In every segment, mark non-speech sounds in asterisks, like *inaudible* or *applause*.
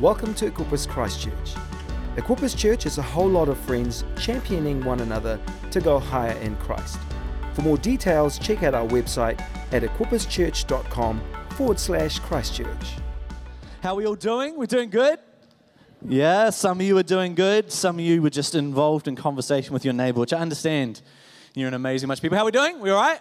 Welcome to Equippers Christchurch. Equippers Church is a whole lot of friends championing one another to go higher in Christ. For more details, check out our website at equipperschurch.com forward slash Christchurch. How are we all doing? We're doing good? Yeah, some of you are doing good. Some of you were just involved in conversation with your neighbor, which I understand. You're an amazing bunch of people. How are we doing? We all right?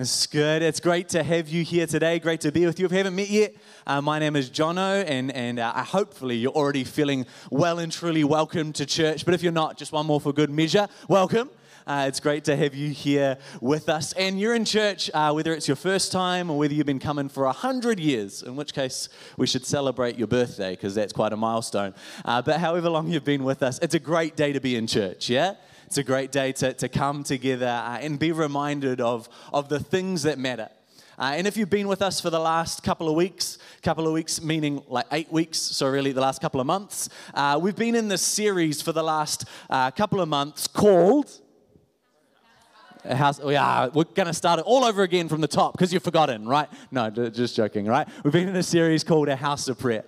It's good. It's great to have you here today. Great to be with you. If you haven't met yet, uh, my name is Jono, and, and uh, hopefully you're already feeling well and truly welcome to church. But if you're not, just one more for good measure. Welcome. Uh, it's great to have you here with us. And you're in church, uh, whether it's your first time or whether you've been coming for a hundred years, in which case we should celebrate your birthday because that's quite a milestone. Uh, but however long you've been with us, it's a great day to be in church, yeah? It's a great day to, to come together uh, and be reminded of, of the things that matter. Uh, and if you've been with us for the last couple of weeks, couple of weeks meaning like eight weeks, so really the last couple of months, uh, we've been in this series for the last uh, couple of months called. House, yeah, we're going to start it all over again from the top because you've forgotten, right? No, just joking, right? We've been in a series called A House of Prayer.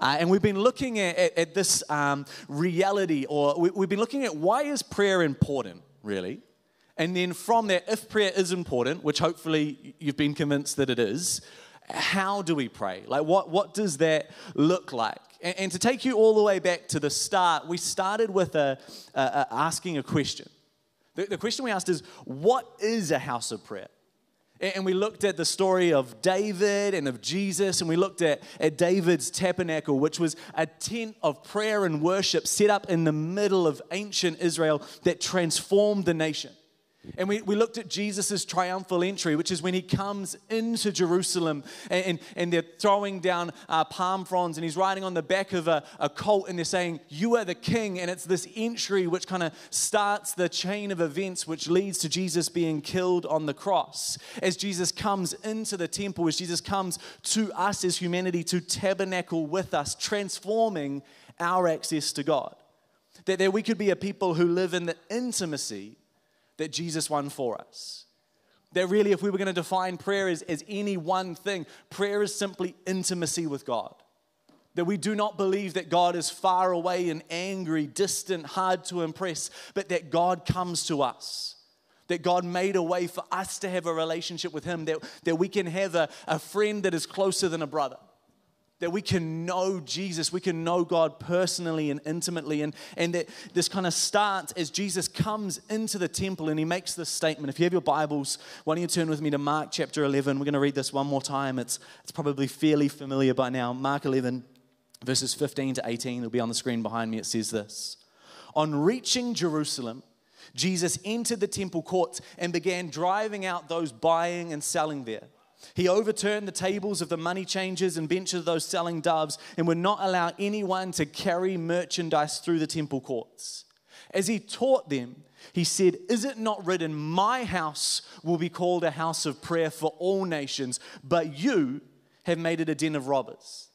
Uh, and we've been looking at, at, at this um, reality, or we, we've been looking at why is prayer important, really? And then from there, if prayer is important, which hopefully you've been convinced that it is, how do we pray? Like, what, what does that look like? And, and to take you all the way back to the start, we started with a, a, a asking a question. The, the question we asked is, what is a house of prayer? And we looked at the story of David and of Jesus, and we looked at, at David's tabernacle, which was a tent of prayer and worship set up in the middle of ancient Israel that transformed the nation. And we, we looked at Jesus' triumphal entry, which is when he comes into Jerusalem and, and, and they're throwing down uh, palm fronds and he's riding on the back of a, a colt and they're saying, You are the king. And it's this entry which kind of starts the chain of events which leads to Jesus being killed on the cross. As Jesus comes into the temple, as Jesus comes to us as humanity to tabernacle with us, transforming our access to God. That, that we could be a people who live in the intimacy that Jesus won for us. That really, if we were going to define prayer as, as any one thing, prayer is simply intimacy with God. That we do not believe that God is far away and angry, distant, hard to impress, but that God comes to us. That God made a way for us to have a relationship with Him, that, that we can have a, a friend that is closer than a brother that we can know Jesus, we can know God personally and intimately. And, and that this kind of starts as Jesus comes into the temple and he makes this statement. If you have your Bibles, why don't you turn with me to Mark chapter 11? We're going to read this one more time. It's, it's probably fairly familiar by now. Mark 11, verses 15 to 18. It'll be on the screen behind me. It says this On reaching Jerusalem, Jesus entered the temple courts and began driving out those buying and selling there. He overturned the tables of the money changers and benches of those selling doves and would not allow anyone to carry merchandise through the temple courts. As he taught them, he said, Is it not written, My house will be called a house of prayer for all nations, but you have made it a den of robbers?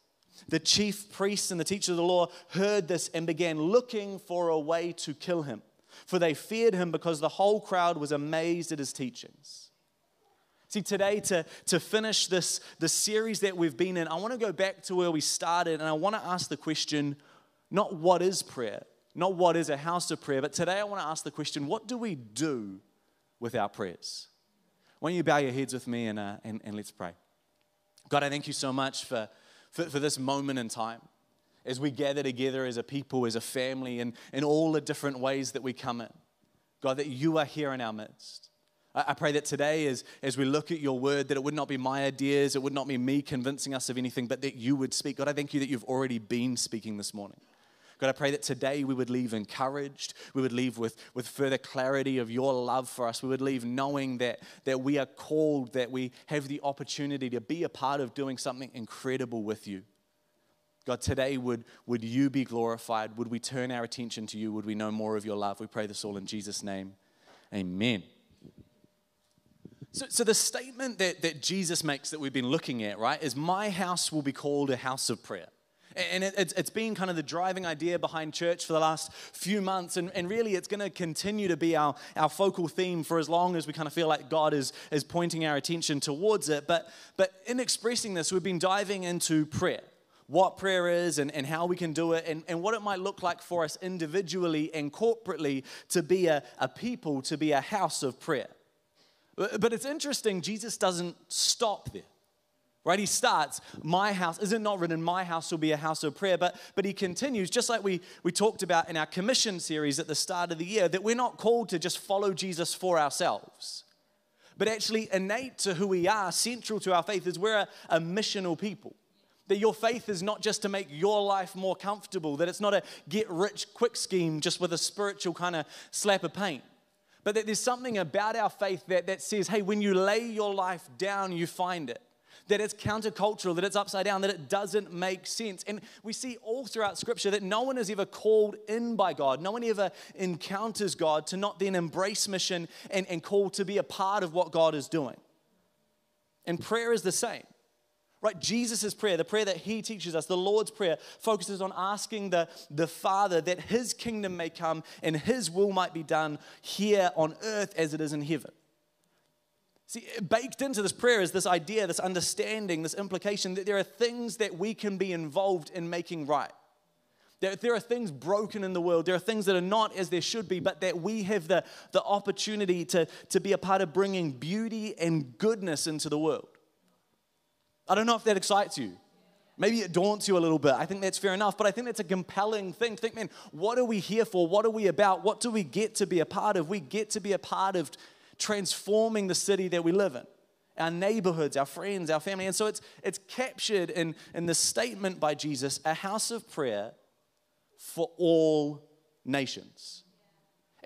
The chief priests and the teachers of the law heard this and began looking for a way to kill him, for they feared him because the whole crowd was amazed at his teachings. See, today, to, to finish this, this series that we've been in, I want to go back to where we started and I want to ask the question not what is prayer, not what is a house of prayer, but today I want to ask the question what do we do with our prayers? Why don't you bow your heads with me and, uh, and, and let's pray? God, I thank you so much for, for, for this moment in time as we gather together as a people, as a family, and in all the different ways that we come in. God, that you are here in our midst. I pray that today, as, as we look at your word, that it would not be my ideas, it would not be me convincing us of anything, but that you would speak. God, I thank you that you've already been speaking this morning. God, I pray that today we would leave encouraged. We would leave with, with further clarity of your love for us. We would leave knowing that, that we are called, that we have the opportunity to be a part of doing something incredible with you. God, today would, would you be glorified? Would we turn our attention to you? Would we know more of your love? We pray this all in Jesus' name. Amen. So, so the statement that, that Jesus makes that we've been looking at, right, is my house will be called a house of prayer. And it, it's, it's been kind of the driving idea behind church for the last few months. And, and really, it's going to continue to be our, our focal theme for as long as we kind of feel like God is, is pointing our attention towards it. But, but in expressing this, we've been diving into prayer what prayer is and, and how we can do it and, and what it might look like for us individually and corporately to be a, a people, to be a house of prayer. Uh, but it's interesting, Jesus doesn't stop there. Right? He starts, my house, is it not written, my house will be a house of prayer? But, but he continues, just like we, we talked about in our commission series at the start of the year, that we're not called to just follow Jesus for ourselves. But actually, innate to who we are, central to our faith, is we're a, a missional people. That your faith is not just to make your life more comfortable, that it's not a get rich quick scheme just with a spiritual kind of slap of paint. But that there's something about our faith that, that says, hey, when you lay your life down, you find it that it's countercultural, that it's upside down, that it doesn't make sense. And we see all throughout Scripture that no one is ever called in by God. No one ever encounters God to not then embrace mission and, and call to be a part of what God is doing. And prayer is the same. Right? Jesus' prayer, the prayer that he teaches us, the Lord's prayer, focuses on asking the, the Father that his kingdom may come and his will might be done here on earth as it is in heaven. See, baked into this prayer is this idea, this understanding, this implication that there are things that we can be involved in making right. That there are things broken in the world, there are things that are not as they should be, but that we have the, the opportunity to, to be a part of bringing beauty and goodness into the world. I don't know if that excites you. Maybe it daunts you a little bit. I think that's fair enough, but I think that's a compelling thing. Think, man, what are we here for? What are we about? What do we get to be a part of? We get to be a part of transforming the city that we live in our neighborhoods, our friends, our family. And so it's, it's captured in, in the statement by Jesus a house of prayer for all nations.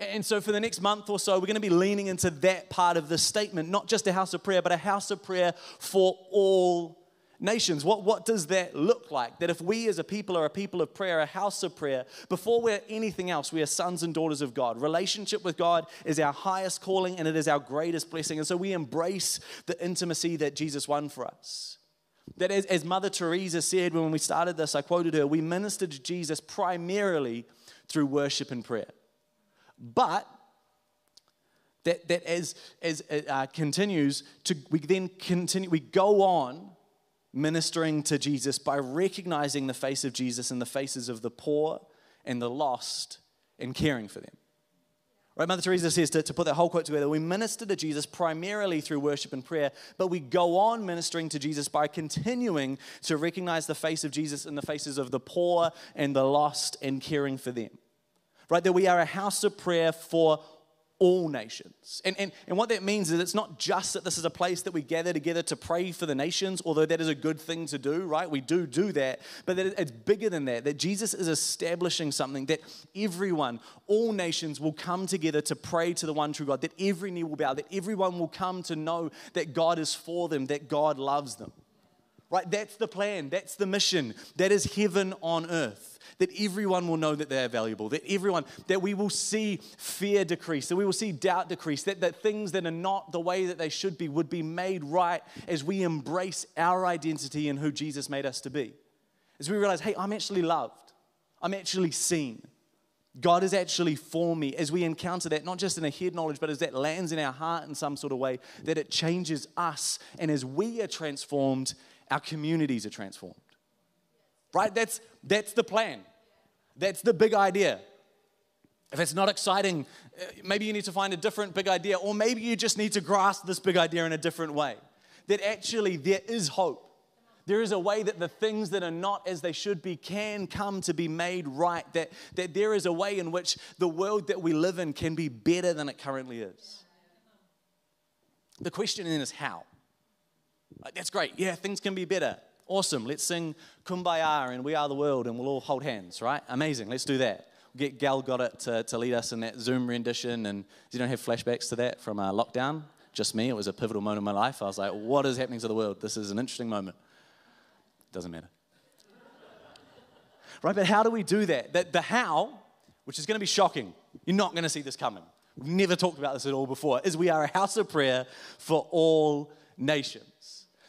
And so, for the next month or so, we're going to be leaning into that part of the statement, not just a house of prayer, but a house of prayer for all nations. What, what does that look like? That if we as a people are a people of prayer, a house of prayer, before we're anything else, we are sons and daughters of God. Relationship with God is our highest calling and it is our greatest blessing. And so we embrace the intimacy that Jesus won for us. That as, as Mother Teresa said when we started this, I quoted her, we ministered to Jesus primarily through worship and prayer. But that, that as, as it uh, continues to, we then continue, we go on ministering to Jesus by recognizing the face of Jesus in the faces of the poor and the lost and caring for them. Right, Mother Teresa says to, to put that whole quote together, we minister to Jesus primarily through worship and prayer, but we go on ministering to Jesus by continuing to recognize the face of Jesus in the faces of the poor and the lost and caring for them. Right, that we are a house of prayer for all nations. And, and, and what that means is it's not just that this is a place that we gather together to pray for the nations, although that is a good thing to do, right? We do do that, but that it's bigger than that, that Jesus is establishing something that everyone, all nations will come together to pray to the one true God, that every knee will bow, that everyone will come to know that God is for them, that God loves them. Right? That's the plan, that's the mission, that is heaven on earth that everyone will know that they are valuable, that everyone, that we will see fear decrease, that we will see doubt decrease, that, that things that are not the way that they should be would be made right as we embrace our identity and who Jesus made us to be. As we realize, hey, I'm actually loved, I'm actually seen. God is actually for me as we encounter that, not just in a head knowledge, but as that lands in our heart in some sort of way, that it changes us. And as we are transformed, our communities are transformed. Right? That's, that's the plan. That's the big idea. If it's not exciting, uh, maybe you need to find a different big idea, or maybe you just need to grasp this big idea in a different way. That actually there is hope. There is a way that the things that are not as they should be can come to be made right. That, that there is a way in which the world that we live in can be better than it currently is. The question then is how? That's great. Yeah, things can be better. Awesome. Let's sing Kumbaya and We Are the World and we'll all hold hands, right? Amazing. Let's do that. Get Gal Gadot to, to lead us in that Zoom rendition. And you don't have flashbacks to that from uh, lockdown? Just me. It was a pivotal moment in my life. I was like, what is happening to the world? This is an interesting moment. Doesn't matter. right? But how do we do that? That the how, which is going to be shocking, you're not going to see this coming. We've never talked about this at all before, is we are a house of prayer for all nations.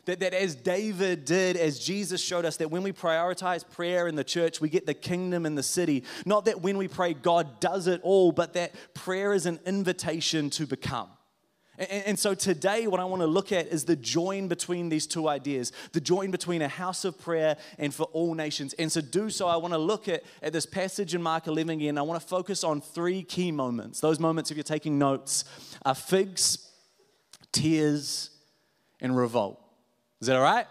That, that as David did, as Jesus showed us, that when we prioritize prayer in the church, we get the kingdom in the city. Not that when we pray, God does it all, but that prayer is an invitation to become. And, so today, what I want to look at is the join between these two ideas the join between a house of prayer and for all nations. And to do so, I want to look at, at this passage in Mark 11 again. I want to focus on three key moments. Those moments, if you're taking notes, are figs, tears, and revolt. Is that all right?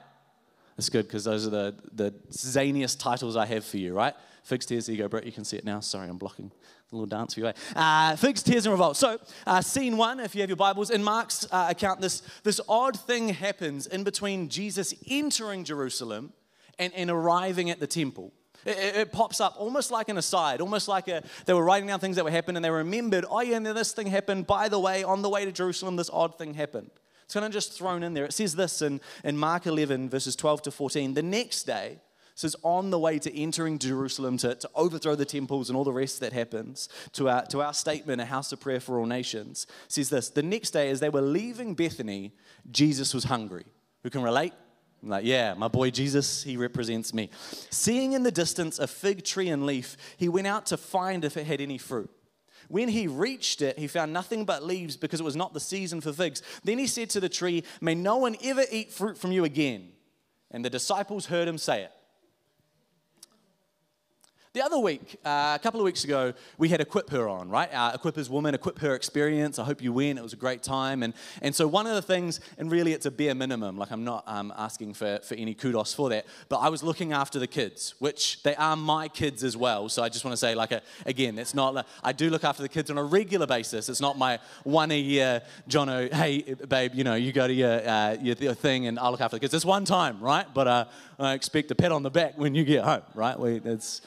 That's good because those are the, the zaniest titles I have for you, right? Figs, tears, ego, Brett. You can see it now. Sorry, I'm blocking a little dance for you. Uh, figs, tears, and revolt. So, uh, scene one, if you have your Bibles, in Mark's uh, account, this, this odd thing happens in between Jesus entering Jerusalem and, and arriving at the temple. It, it, pops up almost like an aside, almost like a, they were writing down things that were happening and they remembered, oh, yeah, and this thing happened. By the way, on the way to Jerusalem, this odd thing happened. It's kind of just thrown in there. It says this in, in Mark 11, verses 12 to 14. The next day, says on the way to entering Jerusalem to, to overthrow the temples and all the rest that happens, to our, to our statement, a house of prayer for all nations, says this The next day, as they were leaving Bethany, Jesus was hungry. Who can relate? I'm like, yeah, my boy Jesus, he represents me. Seeing in the distance a fig tree and leaf, he went out to find if it had any fruit. When he reached it, he found nothing but leaves because it was not the season for figs. Then he said to the tree, May no one ever eat fruit from you again. And the disciples heard him say it. The other week, uh, a couple of weeks ago, we had Equip Her on, right? Uh, Equip Her's Woman, Equip Her Experience. I hope you win. It was a great time. And, and so, one of the things, and really it's a bare minimum, like I'm not um, asking for, for any kudos for that, but I was looking after the kids, which they are my kids as well. So, I just want to say, like, a, again, it's not, I do look after the kids on a regular basis. It's not my one a year, Jono, hey, babe, you know, you go to your, uh, your, your, thing and I'll look after the kids. It's one time, right? But uh, I expect a pat on the back when you get home, right? We, it's,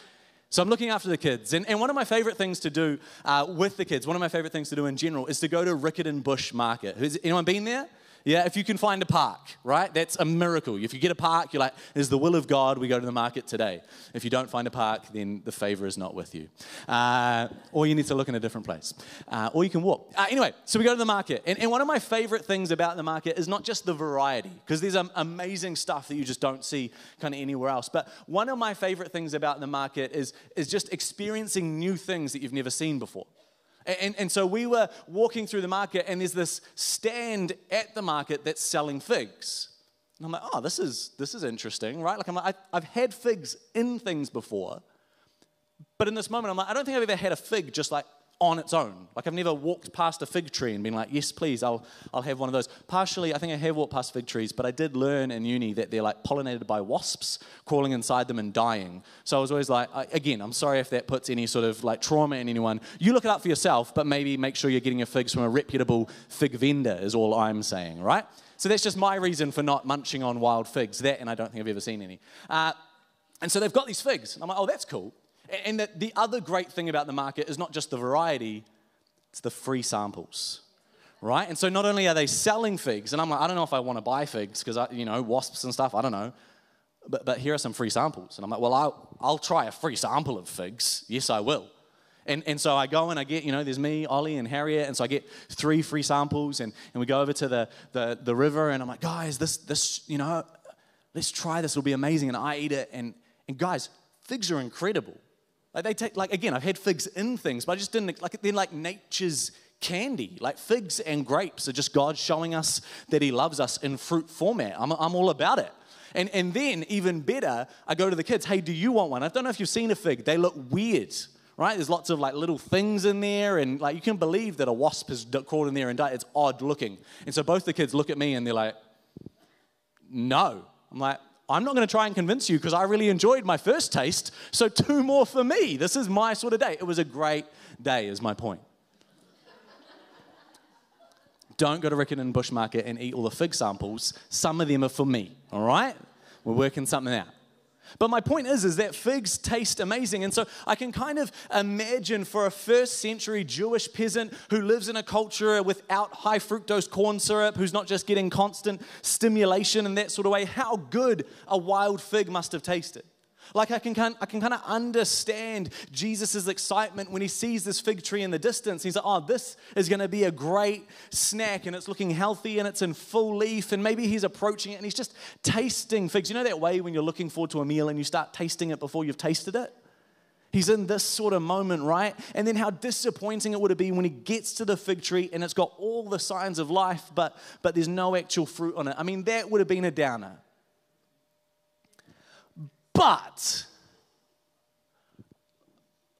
so I'm looking after the kids. And, and one of my favorite things to do uh, with the kids, one of my favorite things to do in general, is to go to Riccarton Bush Market. Has anyone been there? Yeah, if you can find a park, right? That's a miracle. If you get a park, you're like, "Is the will of God, we go to the market today. If you don't find a park, then the favor is not with you. Uh, or you need to look in a different place. Uh, or you can walk. Uh, anyway, so we go to the market. And, and, one of my favorite things about the market is not just the variety, because there's um, amazing stuff that you just don't see kind of anywhere else. But one of my favorite things about the market is, is just experiencing new things that you've never seen before. And, and so we were walking through the market, and there's this stand at the market that's selling figs. And I'm like, oh, this is, this is interesting, right? Like, I'm like, I've had figs in things before, but in this moment, I'm like, I don't think I've ever had a fig just like on its own. Like I've never walked past a fig tree and been like, yes, please, I'll, I'll have one of those. Partially, I think I have walked past fig trees, but I did learn in uni that they're like pollinated by wasps crawling inside them and dying. So I was always like, I, again, I'm sorry if that puts any sort of like trauma in anyone. You look it up for yourself, but maybe make sure you're getting your figs from a reputable fig vendor, is all I'm saying, right? So that's just my reason for not munching on wild figs. That, and I don't think I've ever seen any. Uh, and so they've got these figs. I'm like, oh, that's cool. And the, the other great thing about the market is not just the variety, it's the free samples. Right? And so not only are they selling figs, and I'm like, I don't know if I want to buy figs because, you know, wasps and stuff, I don't know. But, but here are some free samples. And I'm like, well, I'll, I'll try a free sample of figs. Yes, I will. And, and so I go and I get, you know, there's me, Ollie, and Harriet. And so I get three free samples. And, and we go over to the, the, the river. And I'm like, guys, this, this, you know, let's try this. It'll be amazing. And I eat it. And, and guys, figs are incredible. Like they take, like again, I've had figs in things, but I just didn't like they're like nature's candy. Like figs and grapes are just God showing us that He loves us in fruit format. I'm, I'm all about it. And, and then, even better, I go to the kids, hey, do you want one? I don't know if you've seen a fig. They look weird, right? There's lots of like little things in there, and like you can believe that a wasp has crawled in there and died. It's odd looking. And so both the kids look at me and they're like, no. I'm like, I'm not going to try and convince you because I really enjoyed my first taste. So, two more for me. This is my sort of day. It was a great day, is my point. Don't go to Riccarton Bush Market and eat all the fig samples. Some of them are for me, all right? We're working something out. But my point is, is that figs taste amazing. And so I can kind of imagine for a first century Jewish peasant who lives in a culture without high fructose corn syrup, who's not just getting constant stimulation in that sort of way, how good a wild fig must have tasted. Like I can, I can kind of understand Jesus' excitement when he sees this fig tree in the distance. He's like, oh, this is going to be a great snack and it's looking healthy and it's in full leaf. And maybe he's approaching it and he's just tasting figs. You know that way when you're looking forward to a meal and you start tasting it before you've tasted it? He's in this sort of moment, right? And then how disappointing it would have been when he gets to the fig tree and it's got all the signs of life, but, but there's no actual fruit on it. I mean, that would have been a downer. But,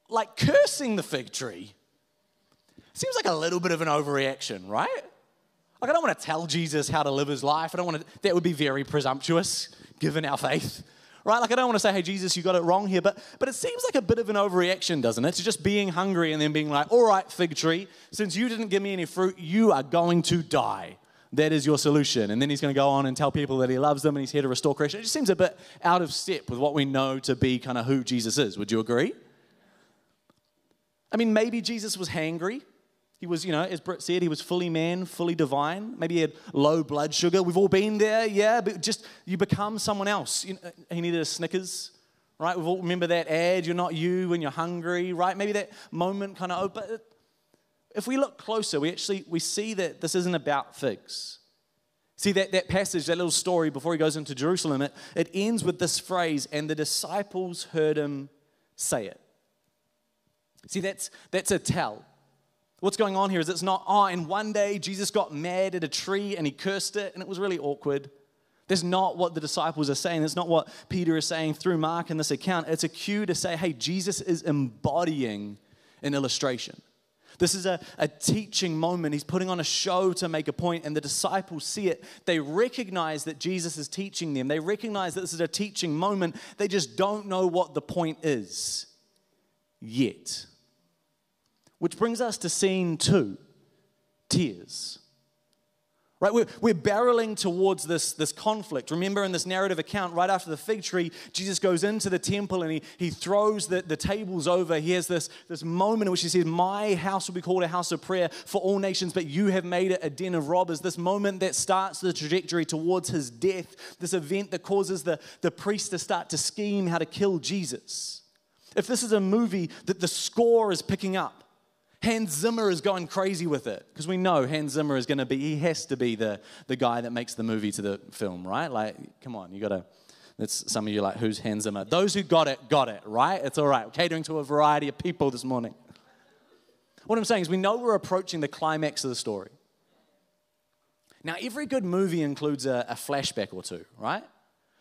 like cursing the fig tree seems like a little bit of an overreaction, right? Like, I don't want to tell Jesus how to live his life. I don't want to, that would be very presumptuous given our faith right? Like I don't want to say, hey, Jesus, you got it wrong here, but, but it seems like a bit of an overreaction, doesn't it? To just being hungry and then being like, all right, fig tree, since you didn't give me any fruit, you are going to die. That is your solution. And then he's going to go on and tell people that he loves them and he's here to restore creation. It just seems a bit out of step with what we know to be kind of who Jesus is. Would you agree? I mean, maybe Jesus was hangry. He was, you know, as Britt said, he was fully man, fully divine. Maybe he had low blood sugar. We've all been there, yeah, but just you become someone else. You know, he needed a Snickers, right? We've all remember that ad, you're not you when you're hungry, right? Maybe that moment kind of, oh, but if we look closer, we actually, we see that this isn't about figs. See, that, that passage, that little story before he goes into Jerusalem, it, it ends with this phrase, and the disciples heard him say it. See, that's, that's a tell. What's going on here is it's not, oh, and one day Jesus got mad at a tree and he cursed it and it was really awkward. That's not what the disciples are saying. That's not what Peter is saying through Mark in this account. It's a cue to say, hey, Jesus is embodying an illustration. This is a, a teaching moment. He's putting on a show to make a point, and the disciples see it. They recognize that Jesus is teaching them. They recognize that this is a teaching moment. They just don't know what the point is yet. Which brings us to scene two tears. Right, we're, we're barreling towards this, this conflict. Remember in this narrative account, right after the fig tree, Jesus goes into the temple and he, he throws the, the tables over. He has this, this moment in which he says, My house will be called a house of prayer for all nations, but you have made it a den of robbers. This moment that starts the trajectory towards his death, this event that causes the, the priest to start to scheme how to kill Jesus. If this is a movie that the score is picking up, Hans Zimmer is going crazy with it because we know Hans Zimmer is going to be, he has to be the, the guy that makes the movie to the film, right? Like, come on, you got to. That's some of you like, who's Hans Zimmer? Those who got it, got it, right? It's all right. We're catering to a variety of people this morning. What I'm saying is, we know we're approaching the climax of the story. Now, every good movie includes a, a flashback or two, right?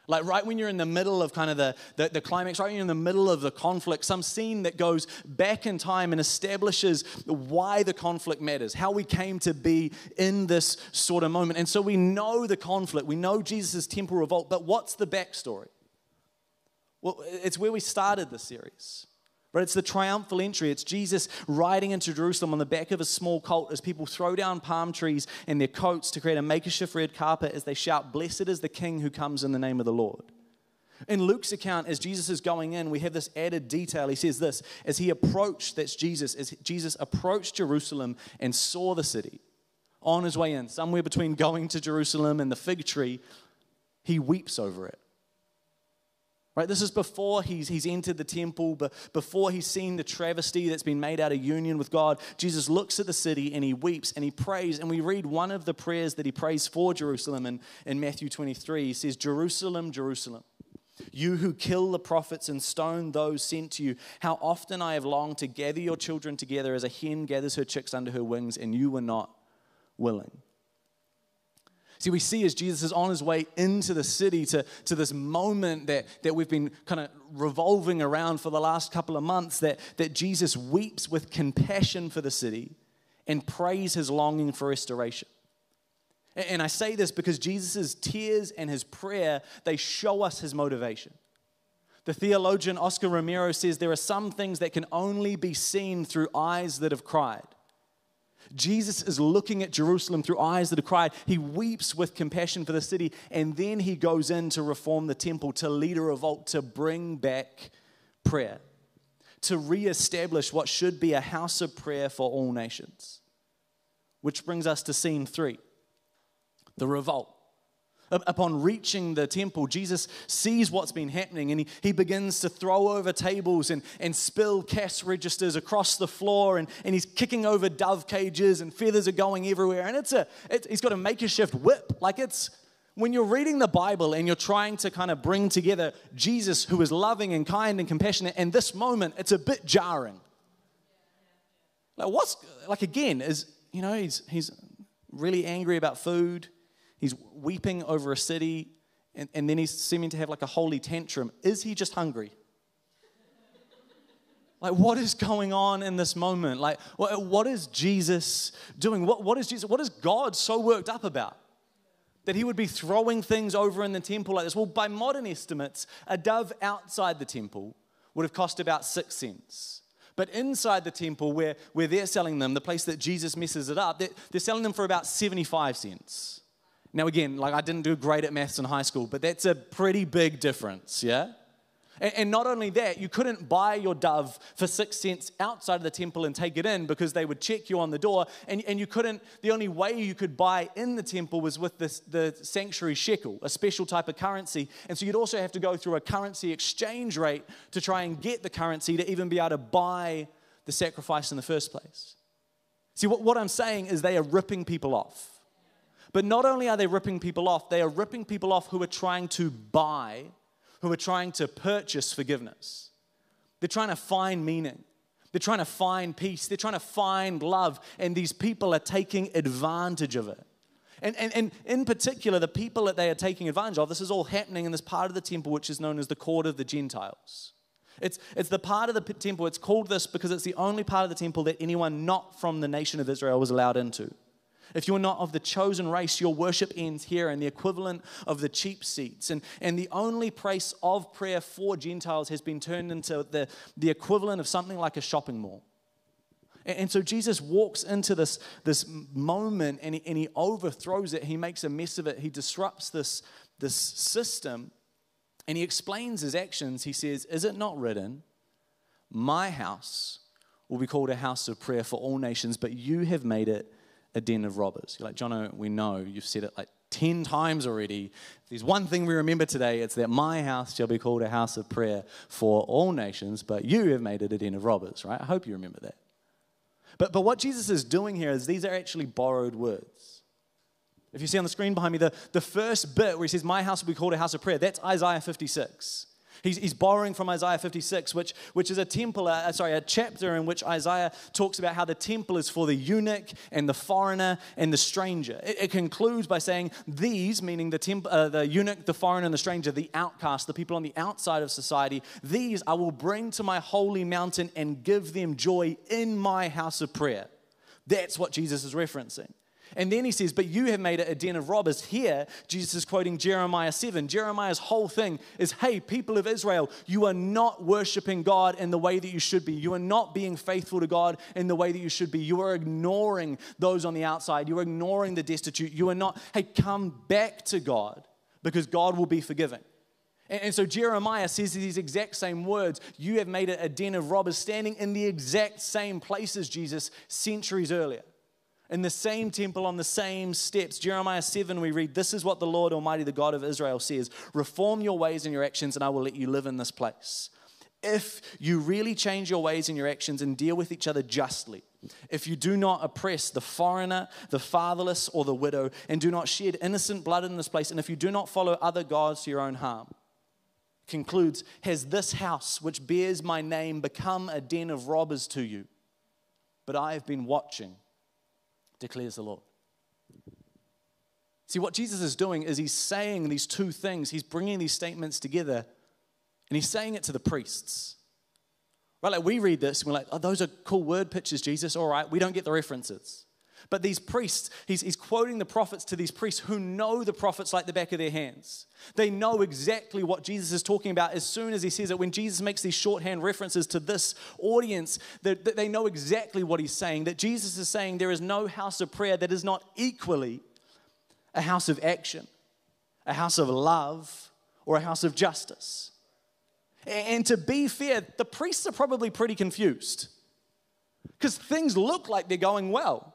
Like right when you're in the middle of kind of the, the, the, climax, right when you're in the middle of the conflict, some scene that goes back in time and establishes why the conflict matters, how we came to be in this sort of moment. And so we know the conflict, we know Jesus' temple revolt, but what's the backstory? Well, it's where we started the series. But it's the triumphal entry. It's Jesus riding into Jerusalem on the back of a small colt as people throw down palm trees in their coats to create a makeshift red carpet as they shout, Blessed is the King who comes in the name of the Lord. In Luke's account, as Jesus is going in, we have this added detail. He says this as he approached, that's Jesus, as Jesus approached Jerusalem and saw the city on his way in, somewhere between going to Jerusalem and the fig tree, he weeps over it. Right, this is before he's, he's entered the temple, but before he's seen the travesty that's been made out of union with God. Jesus looks at the city and he weeps and he prays. And we read one of the prayers that he prays for Jerusalem in, in Matthew 23. He says, Jerusalem, Jerusalem, you who kill the prophets and stone those sent to you, how often I have longed to gather your children together as a hen gathers her chicks under her wings, and you were not willing. See, we see as Jesus is on his way into the city to, to this moment that, that we've been kind of revolving around for the last couple of months, that, that Jesus weeps with compassion for the city and prays his longing for restoration. And I say this because Jesus' tears and his prayer, they show us his motivation. The theologian Oscar Romero says there are some things that can only be seen through eyes that have cried. Jesus is looking at Jerusalem through eyes that have cried. He weeps with compassion for the city, and then he goes in to reform the temple, to lead a revolt, to bring back prayer, to reestablish what should be a house of prayer for all nations. Which brings us to scene three the revolt upon reaching the temple, Jesus sees what's been happening and he, he begins to throw over tables and, and spill cash registers across the floor and, and he's kicking over dove cages and feathers are going everywhere. And it's a, it, he's got a makeshift whip. Like it's, when you're reading the Bible and you're trying to kind of bring together Jesus, who is loving and kind and compassionate, and this moment, it's a bit jarring. Like, what's, like, again, is, you know, he's, he's really angry about food, he's weeping over a city, and, and then he's seeming to have like a holy tantrum. Is he just hungry? Like, what is going on in this moment? Like, what, is Jesus doing? What, what is Jesus, what is God so worked up about? That he would be throwing things over in the temple like this. Well, by modern estimates, a dove outside the temple would have cost about six cents. But inside the temple, where, where they're selling them, the place that Jesus messes it up, they're, they're selling them for about 75 cents. Now, again, like I didn't do great at maths in high school, but that's a pretty big difference, yeah? And, and not only that, you couldn't buy your dove for six cents outside of the temple and take it in because they would check you on the door. And, and you couldn't, the only way you could buy in the temple was with this, the sanctuary shekel, a special type of currency. And so you'd also have to go through a currency exchange rate to try and get the currency to even be able to buy the sacrifice in the first place. See, what, what I'm saying is they are ripping people off. But not only are they ripping people off, they are ripping people off who are trying to buy who are trying to purchase forgiveness. They're trying to find meaning. They're trying to find peace. They're trying to find love. And these people are taking advantage of it. And, and, and in particular, the people that they are taking advantage of, this is all happening in this part of the temple which is known as the court of the Gentiles. It's, it's the part of the temple, it's called this because it's the only part of the temple that anyone not from the nation of Israel was allowed into. If you're not of the chosen race, your worship ends here and the equivalent of the cheap seats. And, and the only place of prayer for Gentiles has been turned into the, the equivalent of something like a shopping mall. And, so Jesus walks into this, this moment and he, and he overthrows it. He makes a mess of it. He disrupts this, this system and he explains his actions. He says, Is it not written, My house will be called a house of prayer for all nations, but you have made it a den of robbers. You're like, Jono, we know you've said it like 10 times already. If there's one thing we remember today, it's that my house shall be called a house of prayer for all nations, but you have made it a den of robbers, right? I hope you remember that. But, but what Jesus is doing here is these are actually borrowed words. If you see on the screen behind me, the, the first bit where he says, My house will be called a house of prayer, that's Isaiah 56. He's, he's borrowing from Isaiah 56, which, which is a temple, uh, sorry, a chapter in which Isaiah talks about how the temple is for the eunuch and the foreigner and the stranger. It, it concludes by saying, These, meaning the, temp, uh, the eunuch, the foreigner, and the stranger, the outcast, the people on the outside of society, these I will bring to my holy mountain and give them joy in my house of prayer. That's what Jesus is referencing. And then he says, But you have made it a den of robbers. Here, Jesus is quoting Jeremiah 7. Jeremiah's whole thing is, Hey, people of Israel, you are not worshiping God in the way that you should be. You are not being faithful to God in the way that you should be. You are ignoring those on the outside. You are ignoring the destitute. You are not, hey, come back to God because God will be forgiving. And, so Jeremiah says these exact same words. You have made it a den of robbers standing in the exact same place as Jesus centuries earlier in the same temple on the same steps. Jeremiah 7, we read, This is what the Lord Almighty, the God of Israel, says Reform your ways and your actions, and I will let you live in this place. If you really change your ways and your actions and deal with each other justly, if you do not oppress the foreigner, the fatherless, or the widow, and do not shed innocent blood in this place, and if you do not follow other gods to your own harm, concludes, Has this house, which bears my name, become a den of robbers to you? But I have been watching declares the Lord. See, what Jesus is doing is he's saying these two things. He's bringing these statements together and he's saying it to the priests. Right? Like we read this and we're like, oh, those are cool word pictures, Jesus. All right, we don't get the references. But these priests, he's, he's quoting the prophets to these priests who know the prophets like the back of their hands. They know exactly what Jesus is talking about as soon as he says it. When Jesus makes these shorthand references to this audience, that they know exactly what he's saying. That Jesus is saying there is no house of prayer that is not equally a house of action, a house of love, or a house of justice. And to be fair, the priests are probably pretty confused because things look like they're going well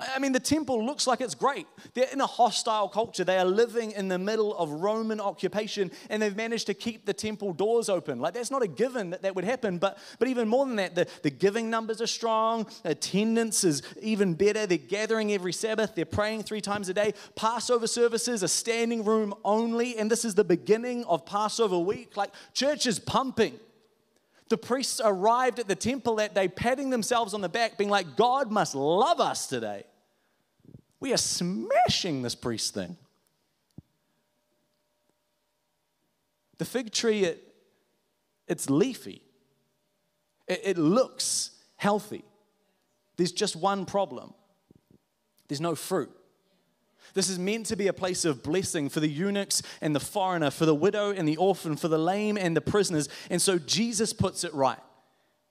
I mean, the temple looks like it's great. They're in a hostile culture. They are living in the middle of Roman occupation, and they've managed to keep the temple doors open. Like, that's not a given that that would happen. But, but even more than that, the, the giving numbers are strong, attendance is even better. They're gathering every Sabbath, they're praying three times a day. Passover services are standing room only, and this is the beginning of Passover week. Like, church is pumping. The priests arrived at the temple that day, patting themselves on the back, being like, God must love us today. We are smashing this priest thing. The fig tree, it, it's leafy, it, it looks healthy. There's just one problem there's no fruit. This is meant to be a place of blessing for the eunuchs and the foreigner, for the widow and the orphan, for the lame and the prisoners. And so Jesus puts it right.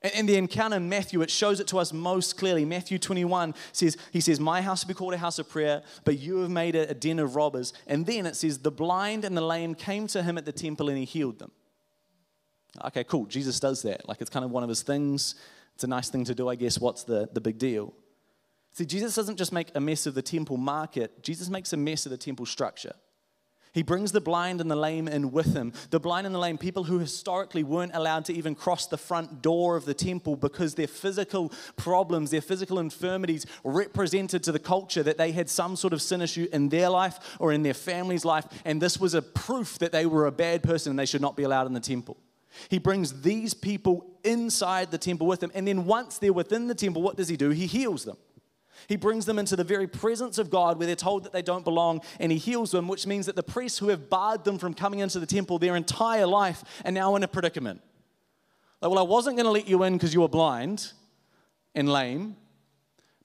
In the encounter in Matthew, it shows it to us most clearly. Matthew 21 says, He says, My house will be called a house of prayer, but you have made it a den of robbers. And then it says, The blind and the lame came to him at the temple and he healed them. Okay, cool. Jesus does that. Like it's kind of one of his things. It's a nice thing to do, I guess. What's the, the big deal? See, Jesus doesn't just make a mess of the temple market, Jesus makes a mess of the temple structure. He brings the blind and the lame in with him. The blind and the lame, people who historically weren't allowed to even cross the front door of the temple because their physical problems, their physical infirmities represented to the culture that they had some sort of sin issue in their life or in their family's life. And this was a proof that they were a bad person and they should not be allowed in the temple. He brings these people inside the temple with him. And then once they're within the temple, what does he do? He heals them. He brings them into the very presence of God where they're told that they don't belong and he heals them, which means that the priests who have barred them from coming into the temple their entire life are now in a predicament. Like, well, I wasn't going to let you in because you were blind and lame,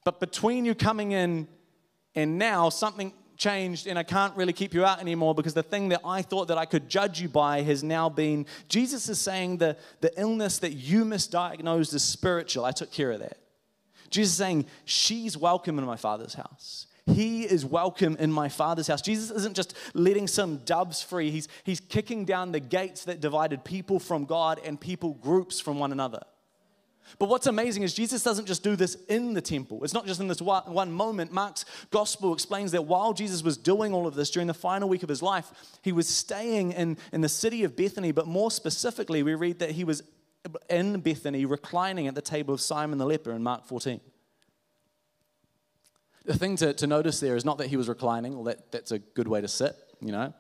but between you coming in and now, something changed and I can't really keep you out anymore because the thing that I thought that I could judge you by has now been Jesus is saying the, the illness that you misdiagnosed is spiritual. I took care of that. Jesus is saying, She's welcome in my Father's house. He is welcome in my Father's house. Jesus isn't just letting some doves free, he's, he's kicking down the gates that divided people from God and people groups from one another. But what's amazing is Jesus doesn't just do this in the temple. It's not just in this one moment. Mark's gospel explains that while Jesus was doing all of this during the final week of his life, he was staying in, in the city of Bethany. But more specifically, we read that he was in Bethany, reclining at the table of Simon the leper in Mark 14. The thing to, to notice there is not that he was reclining, or that, that's a good way to sit, you know.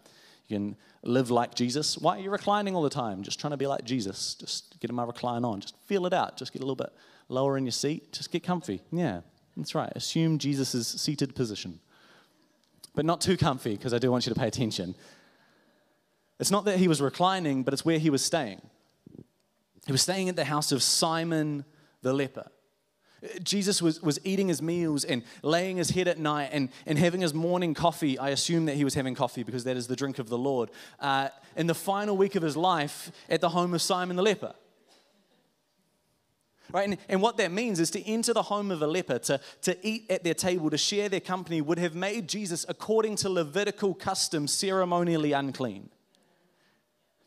You can live like Jesus. Why are you reclining all the time? Just trying to be like Jesus. Just get my recline on. Just feel it out. Just get a little bit lower in your seat. Just get comfy. Yeah, that's right. Assume Jesus' seated position. But not too comfy, because I do want you to pay attention. It's not that he was reclining, but it's where he was staying. He was staying at the house of Simon the leper. Jesus was, was eating his meals and laying his head at night and, and having his morning coffee. I assume that he was having coffee because that is the drink of the Lord. Uh, in the final week of his life at the home of Simon the leper. Right? And, and what that means is to enter the home of a leper, to, to eat at their table, to share their company, would have made Jesus, according to Levitical custom, ceremonially unclean.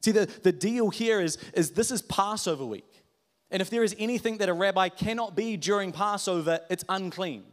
See, the, the deal here is, is this is Passover week. And if there is anything that a rabbi cannot be during Passover, it's unclean.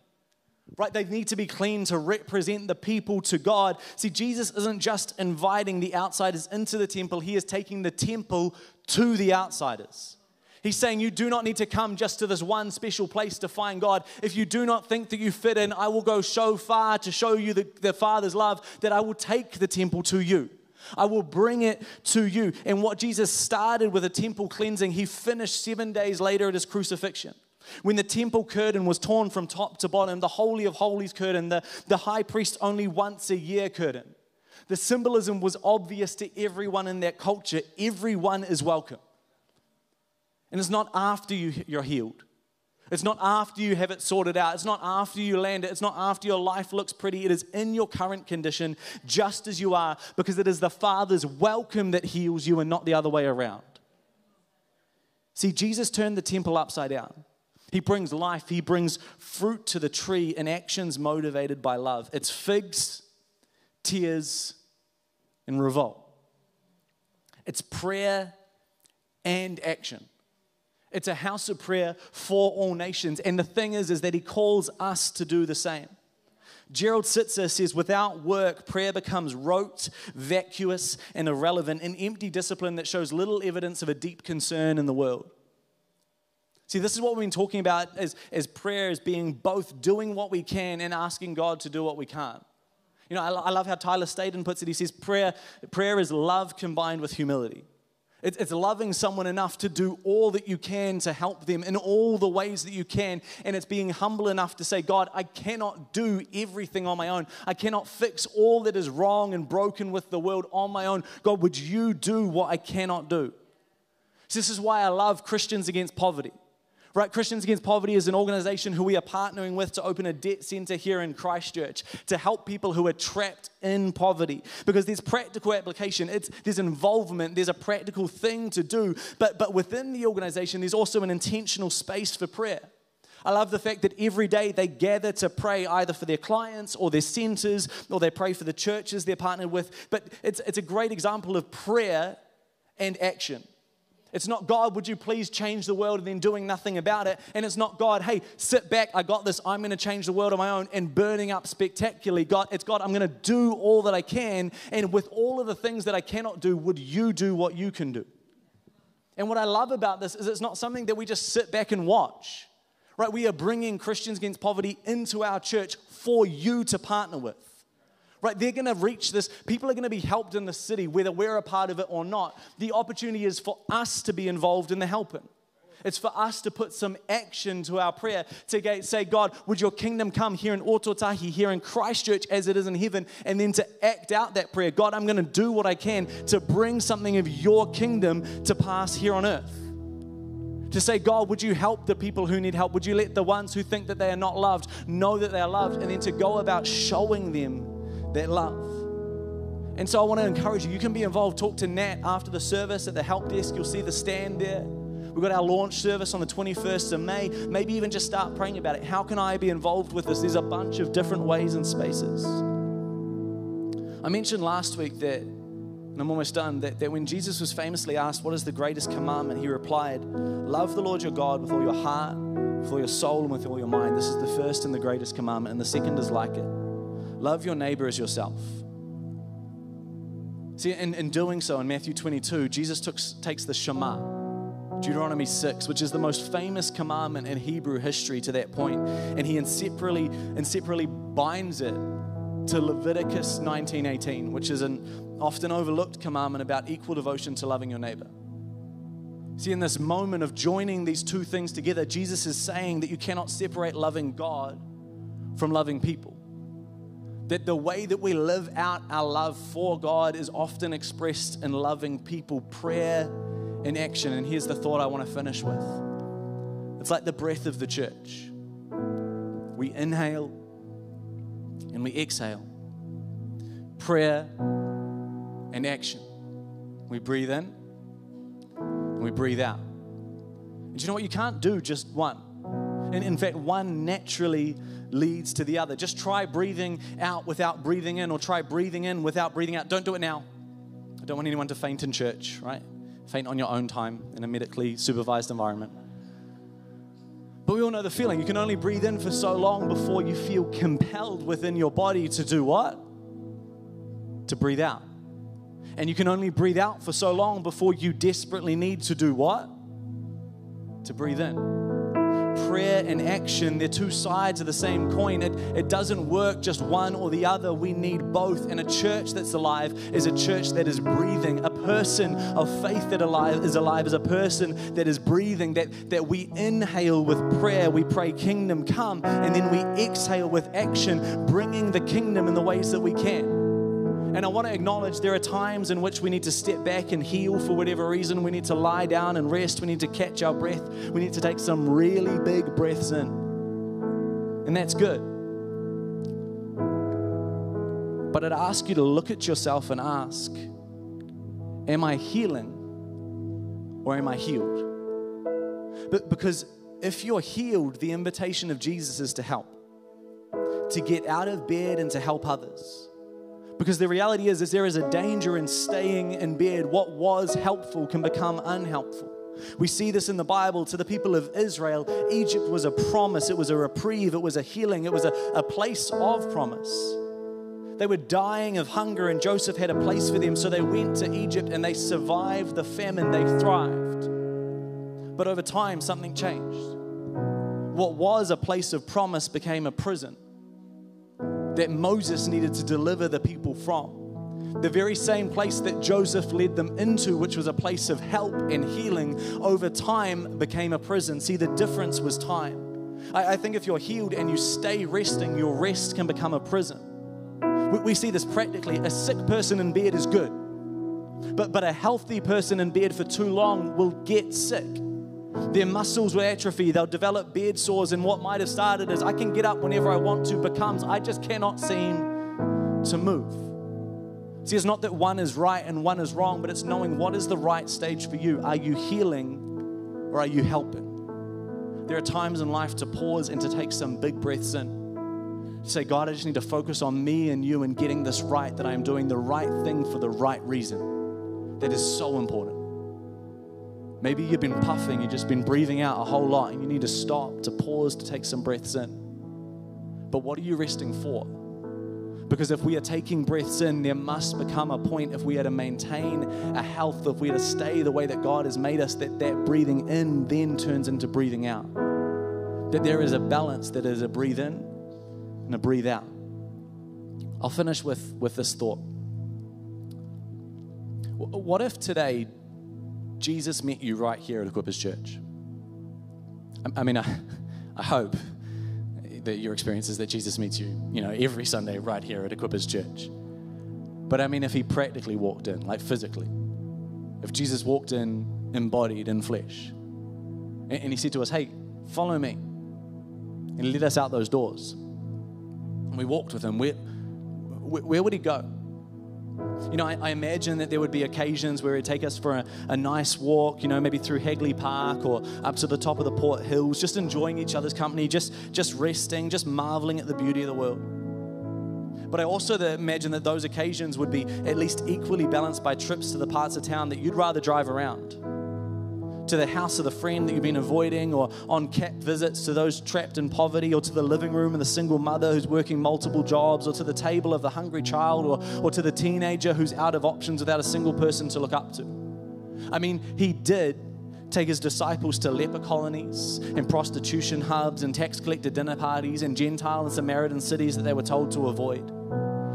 Right? They need to be clean to represent the people to God. See, Jesus isn't just inviting the outsiders into the temple, He is taking the temple to the outsiders. He's saying, You do not need to come just to this one special place to find God. If you do not think that you fit in, I will go so far to show you the, the Father's love that I will take the temple to you. I will bring it to you. And what Jesus started with a temple cleansing, he finished seven days later at his crucifixion. When the temple curtain was torn from top to bottom, the Holy of Holies curtain, the, the high priest only once a year curtain. The symbolism was obvious to everyone in that culture. Everyone is welcome. And it's not after you, you're healed. It's not after you have it sorted out. It's not after you land it. It's not after your life looks pretty. It is in your current condition, just as you are, because it is the Father's welcome that heals you and not the other way around. See, Jesus turned the temple upside down. He brings life, He brings fruit to the tree in actions motivated by love. It's figs, tears, and revolt. It's prayer and action. It's a house of prayer for all nations. And the thing is, is that he calls us to do the same. Gerald Sittser says, without work, prayer becomes rote, vacuous, and irrelevant, an empty discipline that shows little evidence of a deep concern in the world. See, this is what we've been talking about as, as prayer as being both doing what we can and asking God to do what we can't. You know, I, I love how Tyler Staton puts it. He says, prayer, prayer is love combined with humility. It's, it's loving someone enough to do all that you can to help them in all the ways that you can. And it's being humble enough to say, God, I cannot do everything on my own. I cannot fix all that is wrong and broken with the world on my own. God, would you do what I cannot do? So this is why I love Christians Against Poverty. Right, Christians Against Poverty is an organization who we are partnering with to open a debt center here in Christchurch to help people who are trapped in poverty. Because there's practical application, it's, there's involvement, there's a practical thing to do. But, but within the organization, there's also an intentional space for prayer. I love the fact that every day they gather to pray either for their clients or their centers or they pray for the churches they're partnered with. But it's, it's a great example of prayer and action. It's not, God, would you please change the world and then doing nothing about it. And it's not, God, hey, sit back, I got this, I'm going to change the world on my own and burning up spectacularly. God, it's God, I'm going to do all that I can. And with all of the things that I cannot do, would you do what you can do? And what I love about this is it's not something that we just sit back and watch, right? We are bringing Christians Against Poverty into our church for you to partner with right? They're going to reach this. People are going to be helped in the city, whether we're a part of it or not. The opportunity is for us to be involved in the helping. It's for us to put some action to our prayer to say, God, would your kingdom come here in Ōtautahi, here in Christchurch as it is in heaven, and then to act out that prayer. God, I'm going to do what I can to bring something of your kingdom to pass here on earth. To say, God, would you help the people who need help? Would you let the ones who think that they are not loved know that they are loved? And then to go about showing them that love. And so I want to encourage you. You can be involved. Talk to Nat after the service at the help desk. You'll see the stand there. We've got our launch service on the 21st of May. Maybe even just start praying about it. How can I be involved with this? There's a bunch of different ways and spaces. I mentioned last week that, and I'm almost done, that, that when Jesus was famously asked, What is the greatest commandment? He replied, Love the Lord your God with all your heart, with all your soul, and with all your mind. This is the first and the greatest commandment, and the second is like it Love your neighbor as yourself. See, in, in doing so, in Matthew 22, Jesus took, takes the Shema, Deuteronomy 6, which is the most famous commandment in Hebrew history to that point, and he inseparably, inseparably binds it to Leviticus 19:18, which is an often overlooked commandment about equal devotion to loving your neighbor. See, in this moment of joining these two things together, Jesus is saying that you cannot separate loving God from loving people that the way that we live out our love for God is often expressed in loving people, prayer and action. And here's the thought I want to finish with it's like the breath of the church. We inhale and we exhale, prayer and action. We breathe in and we breathe out. And you know what? You can't do just one. And in fact, one naturally leads to the other. Just try breathing out without breathing in, or try breathing in without breathing out. Don't do it now. I don't want anyone to faint in church, right? Faint on your own time in a medically supervised environment. But we all know the feeling. You can only breathe in for so long before you feel compelled within your body to do what? To breathe out. And you can only breathe out for so long before you desperately need to do what? To breathe in prayer and action, they're two sides of the same coin. It, it doesn't work just one or the other. We need both. And a church that's alive is a church that is breathing. A person of faith that alive is alive is a person that is breathing, that, that we inhale with prayer, we pray, Kingdom come, and then we exhale with action, bringing the kingdom in the ways that we can. And I want to acknowledge there are times in which we need to step back and heal for whatever reason. We need to lie down and rest. We need to catch our breath. We need to take some really big breaths in. And that's good. But I'd ask you to look at yourself and ask Am I healing or am I healed? But because if you're healed, the invitation of Jesus is to help, to get out of bed and to help others. Because the reality is, is there is a danger in staying in bed. What was helpful can become unhelpful. We see this in the Bible to the people of Israel. Egypt was a promise, it was a reprieve, it was a healing, it was a, a place of promise. They were dying of hunger, and Joseph had a place for them, so they went to Egypt and they survived the famine, they thrived. But over time, something changed. What was a place of promise became a prison that Moses needed to deliver the people from the very same place that Joseph led them into, which was a place of help and healing, over time became a prison. See, the difference was time. I, I think if you're healed and you stay resting, your rest can become a prison. We, we see this practically. A sick person in bed is good, but, but a healthy person in bed for too long will get sick. Their muscles will atrophy, they'll develop bed sores, and what might have started as I can get up whenever I want to becomes I just cannot seem to move. See, it's not that one is right and one is wrong, but it's knowing what is the right stage for you. Are you healing or are you helping? There are times in life to pause and to take some big breaths in. Say, God, I just need to focus on me and you and getting this right, that I am doing the right thing for the right reason. That is so important. Maybe you've been puffing, you've just been breathing out a whole lot, and you need to stop, to pause, to take some breaths in. But what are you resting for? Because if we are taking breaths in, there must become a point if we are to maintain a health, if we are to stay the way that God has made us, that that breathing in then turns into breathing out. That there is a balance that is a breathe in and a breathe out. I'll finish with, with this thought. What if today Jesus met you right here at Equippers Church? I, I mean, I, *laughs* I hope that your experience is that Jesus meets you, you know, every Sunday right here at Equippers Church. But I mean, if he practically walked in, like physically, if Jesus walked in embodied in flesh, and he said to us, Hey, follow me, and led us out those doors, and we walked with him, where, where would he go? You know, I, I, imagine that there would be occasions where he'd take us for a, a, nice walk, you know, maybe through Hagley Park or up to the top of the Port Hills, just enjoying each other's company, just, just resting, just marveling at the beauty of the world. But I also imagine that those occasions would be at least equally balanced by trips to the parts of town that you'd rather drive around to the house of the friend that you've been avoiding, or on CAP visits to those trapped in poverty, or to the living room of the single mother who's working multiple jobs, or to the table of the hungry child, or, or to the teenager who's out of options without a single person to look up to. I mean, he did take his disciples to leper colonies and prostitution hubs and tax collector dinner parties and Gentile and Samaritan cities that they were told to avoid.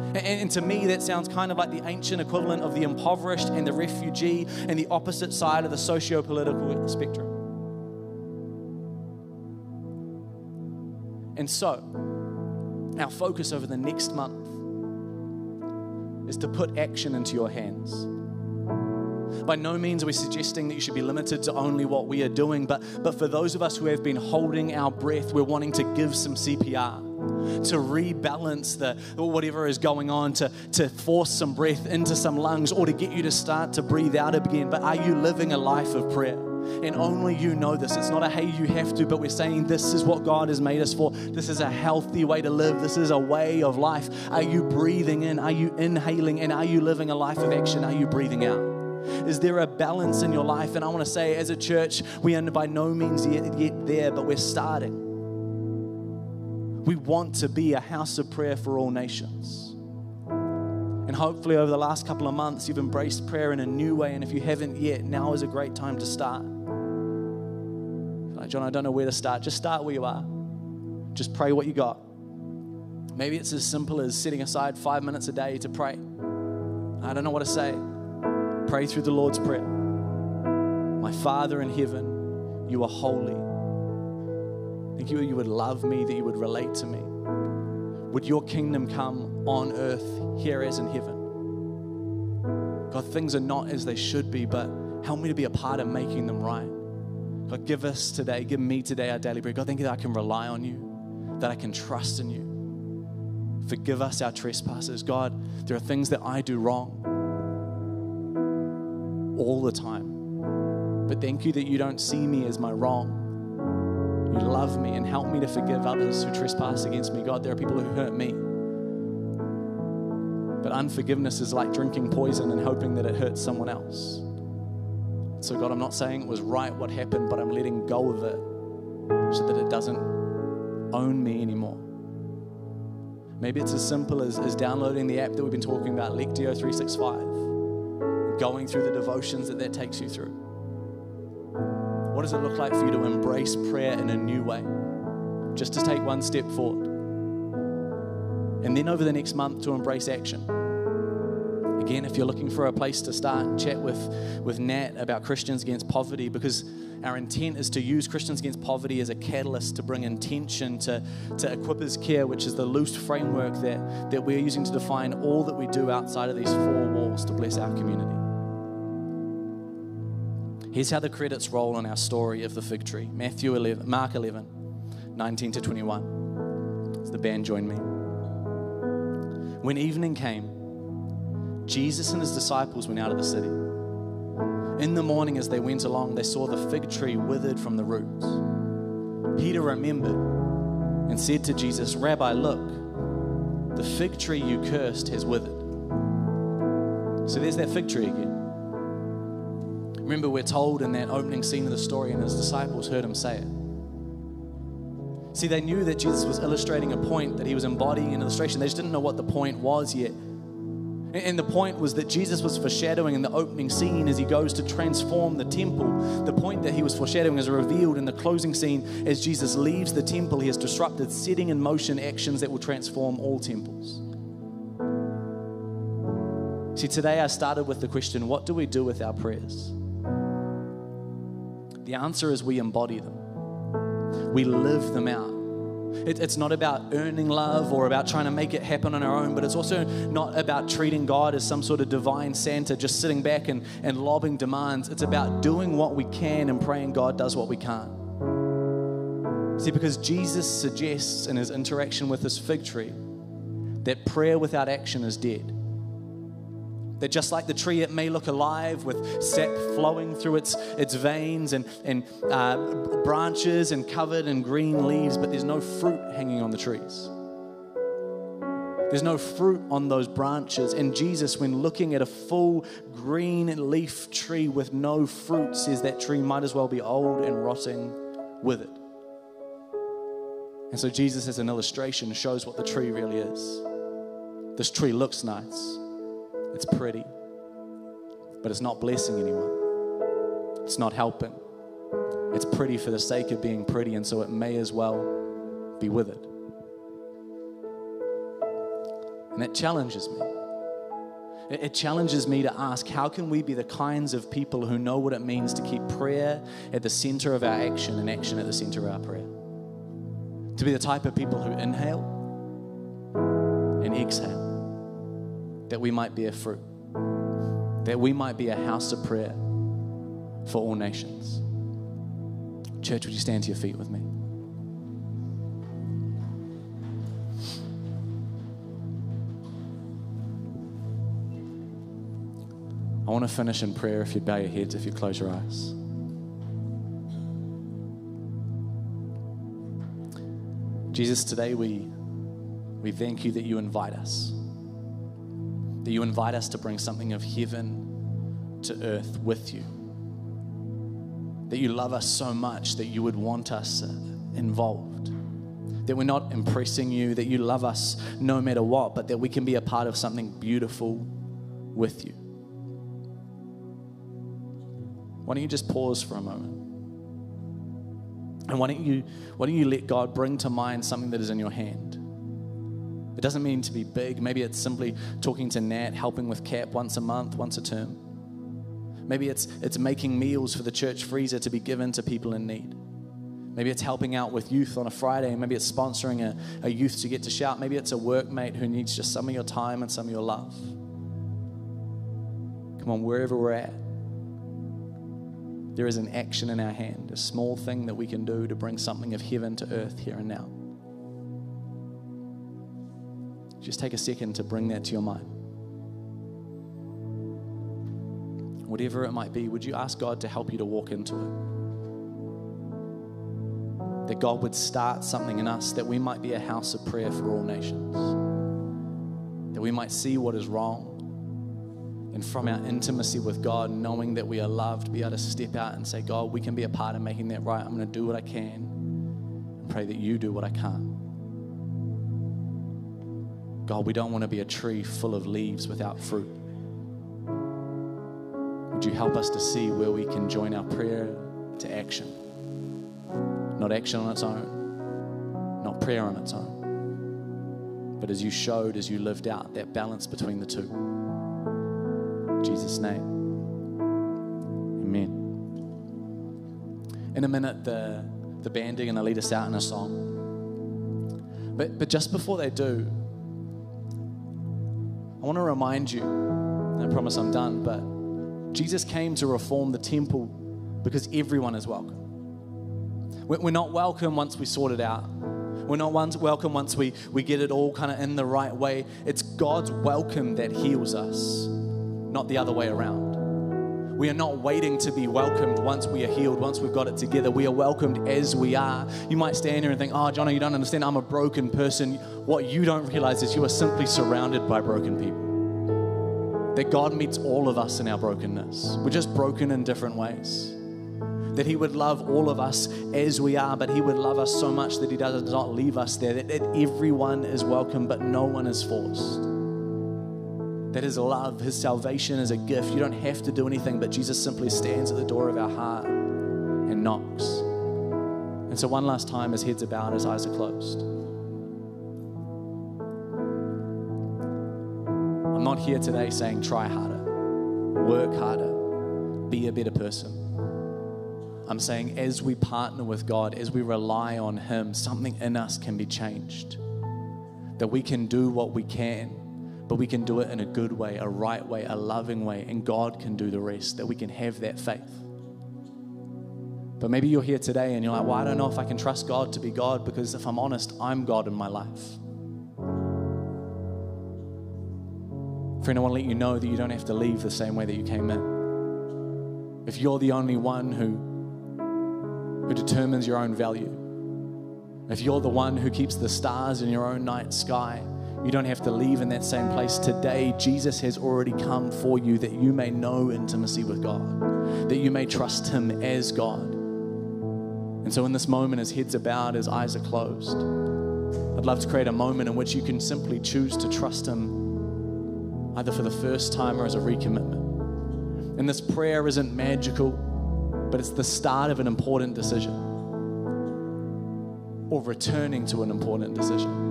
And, and to me, that sounds kind of like the ancient equivalent of the impoverished and the refugee and the opposite side of the socio political spectrum. And so, our focus over the next month is to put action into your hands. By no means are we suggesting that you should be limited to only what we are doing, but, but for those of us who have been holding our breath, we're wanting to give some CPR to rebalance the whatever is going on, to, to force some breath into some lungs, or to get you to start to breathe out again. But are you living a life of prayer? And only you know this. It's not a hey, you have to, but we're saying this is what God has made us for. This is a healthy way to live. This is a way of life. Are you breathing in? Are you inhaling? And are you living a life of action? Are you breathing out? Is there a balance in your life? And I want to say, as a church, we are by no means yet, yet there, but we're starting. We want to be a house of prayer for all nations. And hopefully, over the last couple of months, you've embraced prayer in a new way. And if you haven't yet, now is a great time to start. John, I don't know where to start. Just start where you are. Just pray what you got. Maybe it's as simple as setting aside five minutes a day to pray. I don't know what to say. Pray through the Lord's Prayer. My Father in heaven, you are holy Thank you you would love me, that you would relate to me. Would your kingdom come on earth here as in heaven? God, things are not as they should be, but help me to be a part of making them right. God, give us today, give me today our daily bread. God, thank you that I can rely on you, that I can trust in you. Forgive us our trespasses. God, there are things that I do wrong all the time. But thank you that you don't see me as my wrong you love me and help me to forgive others who trespass against me. God, there are people who hurt me. But unforgiveness is like drinking poison and hoping that it hurts someone else. So, God, I'm not saying it was right what happened, but I'm letting go of it so that it doesn't own me anymore. Maybe it's as simple as, as downloading the app that we've been talking about, Lectio 365, going through the devotions that that takes you through. What does it look like for you to embrace prayer in a new way? Just to take one step forward. And then over the next month to embrace action. Again, if you're looking for a place to start, chat with, with Nat about Christians Against Poverty because our intent is to use Christians Against Poverty as a catalyst to bring intention to, to Equippers Care, which is the loose framework that, that we're using to define all that we do outside of these four walls to bless our community. Here's how the credits roll on our story of the fig tree Matthew 11, Mark 11, 19 to 21. As the band joined me. When evening came, Jesus and his disciples went out of the city. In the morning, as they went along, they saw the fig tree withered from the roots. Peter remembered and said to Jesus, Rabbi, look, the fig tree you cursed has withered. So there's that fig tree again. Remember, we're told in that opening scene of the story, and his disciples heard him say it. See, they knew that Jesus was illustrating a point, that he was embodying an illustration. They just didn't know what the point was yet. And the point was that Jesus was foreshadowing in the opening scene as he goes to transform the temple. The point that he was foreshadowing is revealed in the closing scene as Jesus leaves the temple. He has disrupted, setting in motion actions that will transform all temples. See, today I started with the question what do we do with our prayers? The answer is we embody them, we live them out. It, it's not about earning love or about trying to make it happen on our own, but it's also not about treating God as some sort of divine Santa just sitting back and, and lobbing demands. It's about doing what we can and praying God does what we can't. See, because Jesus suggests in his interaction with this fig tree that prayer without action is dead. That just like the tree, it may look alive with sap flowing through its, its veins and, and uh, branches and covered in green leaves, but there's no fruit hanging on the trees. There's no fruit on those branches. And Jesus, when looking at a full green leaf tree with no fruit, says that tree might as well be old and rotting with it. And so Jesus, as an illustration, shows what the tree really is. This tree looks nice it's pretty, but it's not blessing anyone. It's not helping. It's pretty for the sake of being pretty, and so it may as well be withered. And it challenges me. It challenges me to ask how can we be the kinds of people who know what it means to keep prayer at the center of our action and action at the center of our prayer? To be the type of people who inhale and exhale that we might bear fruit, that we might be a house of prayer for all nations. Church, would you stand to your feet with me? I want to finish in prayer if you bow your heads, if you close your eyes. Jesus, today we, we thank you that you invite us that you invite us to bring something of heaven to earth with you. That you love us so much that you would want us involved. That we're not impressing you, that you love us no matter what, but that we can be a part of something beautiful with you. Why don't you just pause for a moment? And why don't you, why don't you let God bring to mind something that is in your hand? It doesn't mean to be big. Maybe it's simply talking to Nat, helping with CAP once a month, once a term. Maybe it's, it's making meals for the church freezer to be given to people in need. Maybe it's helping out with youth on a Friday. Maybe it's sponsoring a, a youth to get to shout. Maybe it's a workmate who needs just some of your time and some of your love. Come on, wherever we're at, there is an action in our hand, a small thing that we can do to bring something of heaven to earth here and now. Just take a second to bring that to your mind. Whatever it might be, would you ask God to help you to walk into it? That God would start something in us, that we might be a house of prayer for all nations, that we might see what is wrong, and from our intimacy with God, knowing that we are loved, be able to step out and say, God, we can be a part of making that right. I'm going to do what I can and pray that you do what I can't. God, we don't want to be a tree full of leaves without fruit. Would you help us to see where we can join our prayer to action? Not action on its own, not prayer on its own, but as you showed, as you lived out that balance between the two. In Jesus' name. Amen. In a minute, the, the band are going to lead us out in a song. But, but just before they do, I want to remind you, I promise I'm done, but Jesus came to reform the temple because everyone is welcome. We're not welcome once we sort it out. We're not once welcome once we, we get it all kind of in the right way. It's God's welcome that heals us, not the other way around. We are not waiting to be welcomed once we are healed, once we've got it together. We are welcomed as we are. You might stand here and think, oh, Johnny, you don't understand. I'm a broken person. What you don't realize is you are simply surrounded by broken people. That God meets all of us in our brokenness. We're just broken in different ways. That He would love all of us as we are, but He would love us so much that He does not leave us there. That, everyone is welcome, but no one is forced that His love, His salvation is a gift. You don't have to do anything, but Jesus simply stands at the door of our heart and knocks. And so, one last time, His heads are bowed, His eyes are closed. I'm not here today saying try harder, work harder, be a better person. I'm saying as we partner with God, as we rely on Him, something in us can be changed. That we can do what we can but we can do it in a good way, a right way, a loving way, and God can do the rest, that we can have that faith. But maybe you're here today and you're like, well, I don't know if I can trust God to be God because if I'm honest, I'm God in my life. Friend, I want to let you know that you don't have to leave the same way that you came in. If you're the only one who, who determines your own value, if you're the one who keeps the stars in your own night sky, you don't have to leave in that same place. Today, Jesus has already come for you that you may know intimacy with God, that you may trust Him as God. And so, in this moment, his heads are bowed, his eyes are closed. I'd love to create a moment in which you can simply choose to trust Him, either for the first time or as a recommitment. And this prayer isn't magical, but it's the start of an important decision or returning to an important decision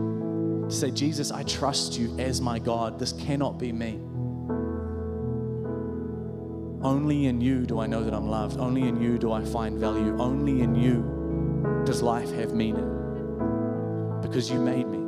to say, Jesus, I trust you as my God. This cannot be me. Only in you do I know that I'm loved. Only in you do I find value. Only in you does life have meaning because you made me.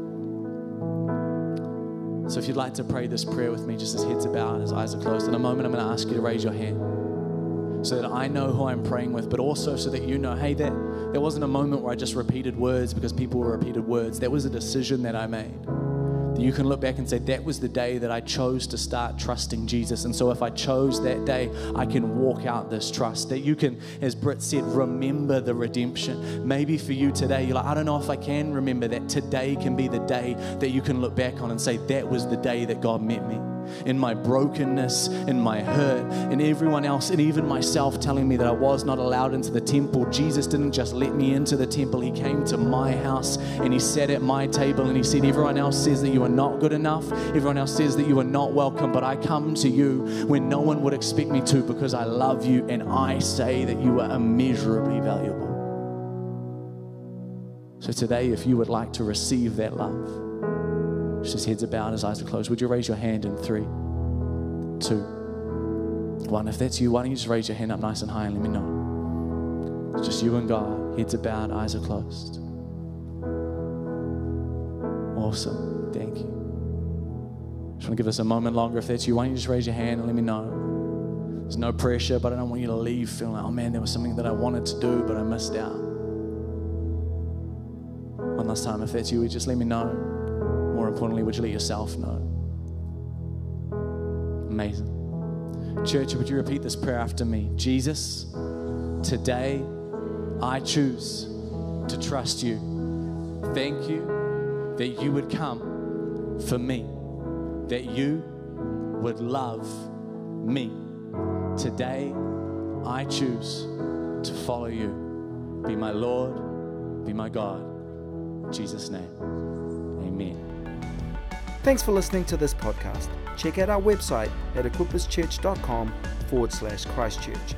So if you'd like to pray this prayer with me, just as heads are bowed, as eyes are closed, in a moment I'm going to ask you to raise your hand so that I know who I'm praying with, but also so that you know, hey, there, there wasn't a moment where I just repeated words because people repeated words. That was a decision that I made. That you can look back and say, that was the day that I chose to start trusting Jesus. And so if I chose that day, I can walk out this trust. That you can, as Britt said, remember the redemption. Maybe for you today, you're like, I don't know if I can remember that. Today can be the day that you can look back on and say, that was the day that God met me in my brokenness, in my hurt, in everyone else, and even myself telling me that I was not allowed into the temple. Jesus didn't just let me into the temple, He came to my house and He sat at my table and He said, Everyone else says that you are not good enough, everyone else says that you are not welcome, but I come to you when no one would expect me to because I love you and I say that you are immeasurably valuable. So today, if you would like to receive that love, his heads are bowed, his eyes are closed. Would you raise your hand in three, two, one? If that's you, why don't you just raise your hand up nice and high and let me know? It's just you and God. Heads are bowed, eyes are closed. Awesome. Thank you. Just want to give us a moment longer. If that's you, why don't you just raise your hand and let me know? There's no pressure, but I don't want you to leave feeling like, oh man, there was something that I wanted to do, but I missed out. One last time, if that's you, just let me know importantly, would you let yourself know? Amazing. Church, would you repeat this prayer after me? Jesus, today I choose to trust you. Thank you that you would come for me, that you would love me. Today, I choose to follow you. Be my Lord, be my God. In Jesus' name, amen. Thanks for listening to this podcast. Check out our website at equipperschurch.com forward slash Christchurch.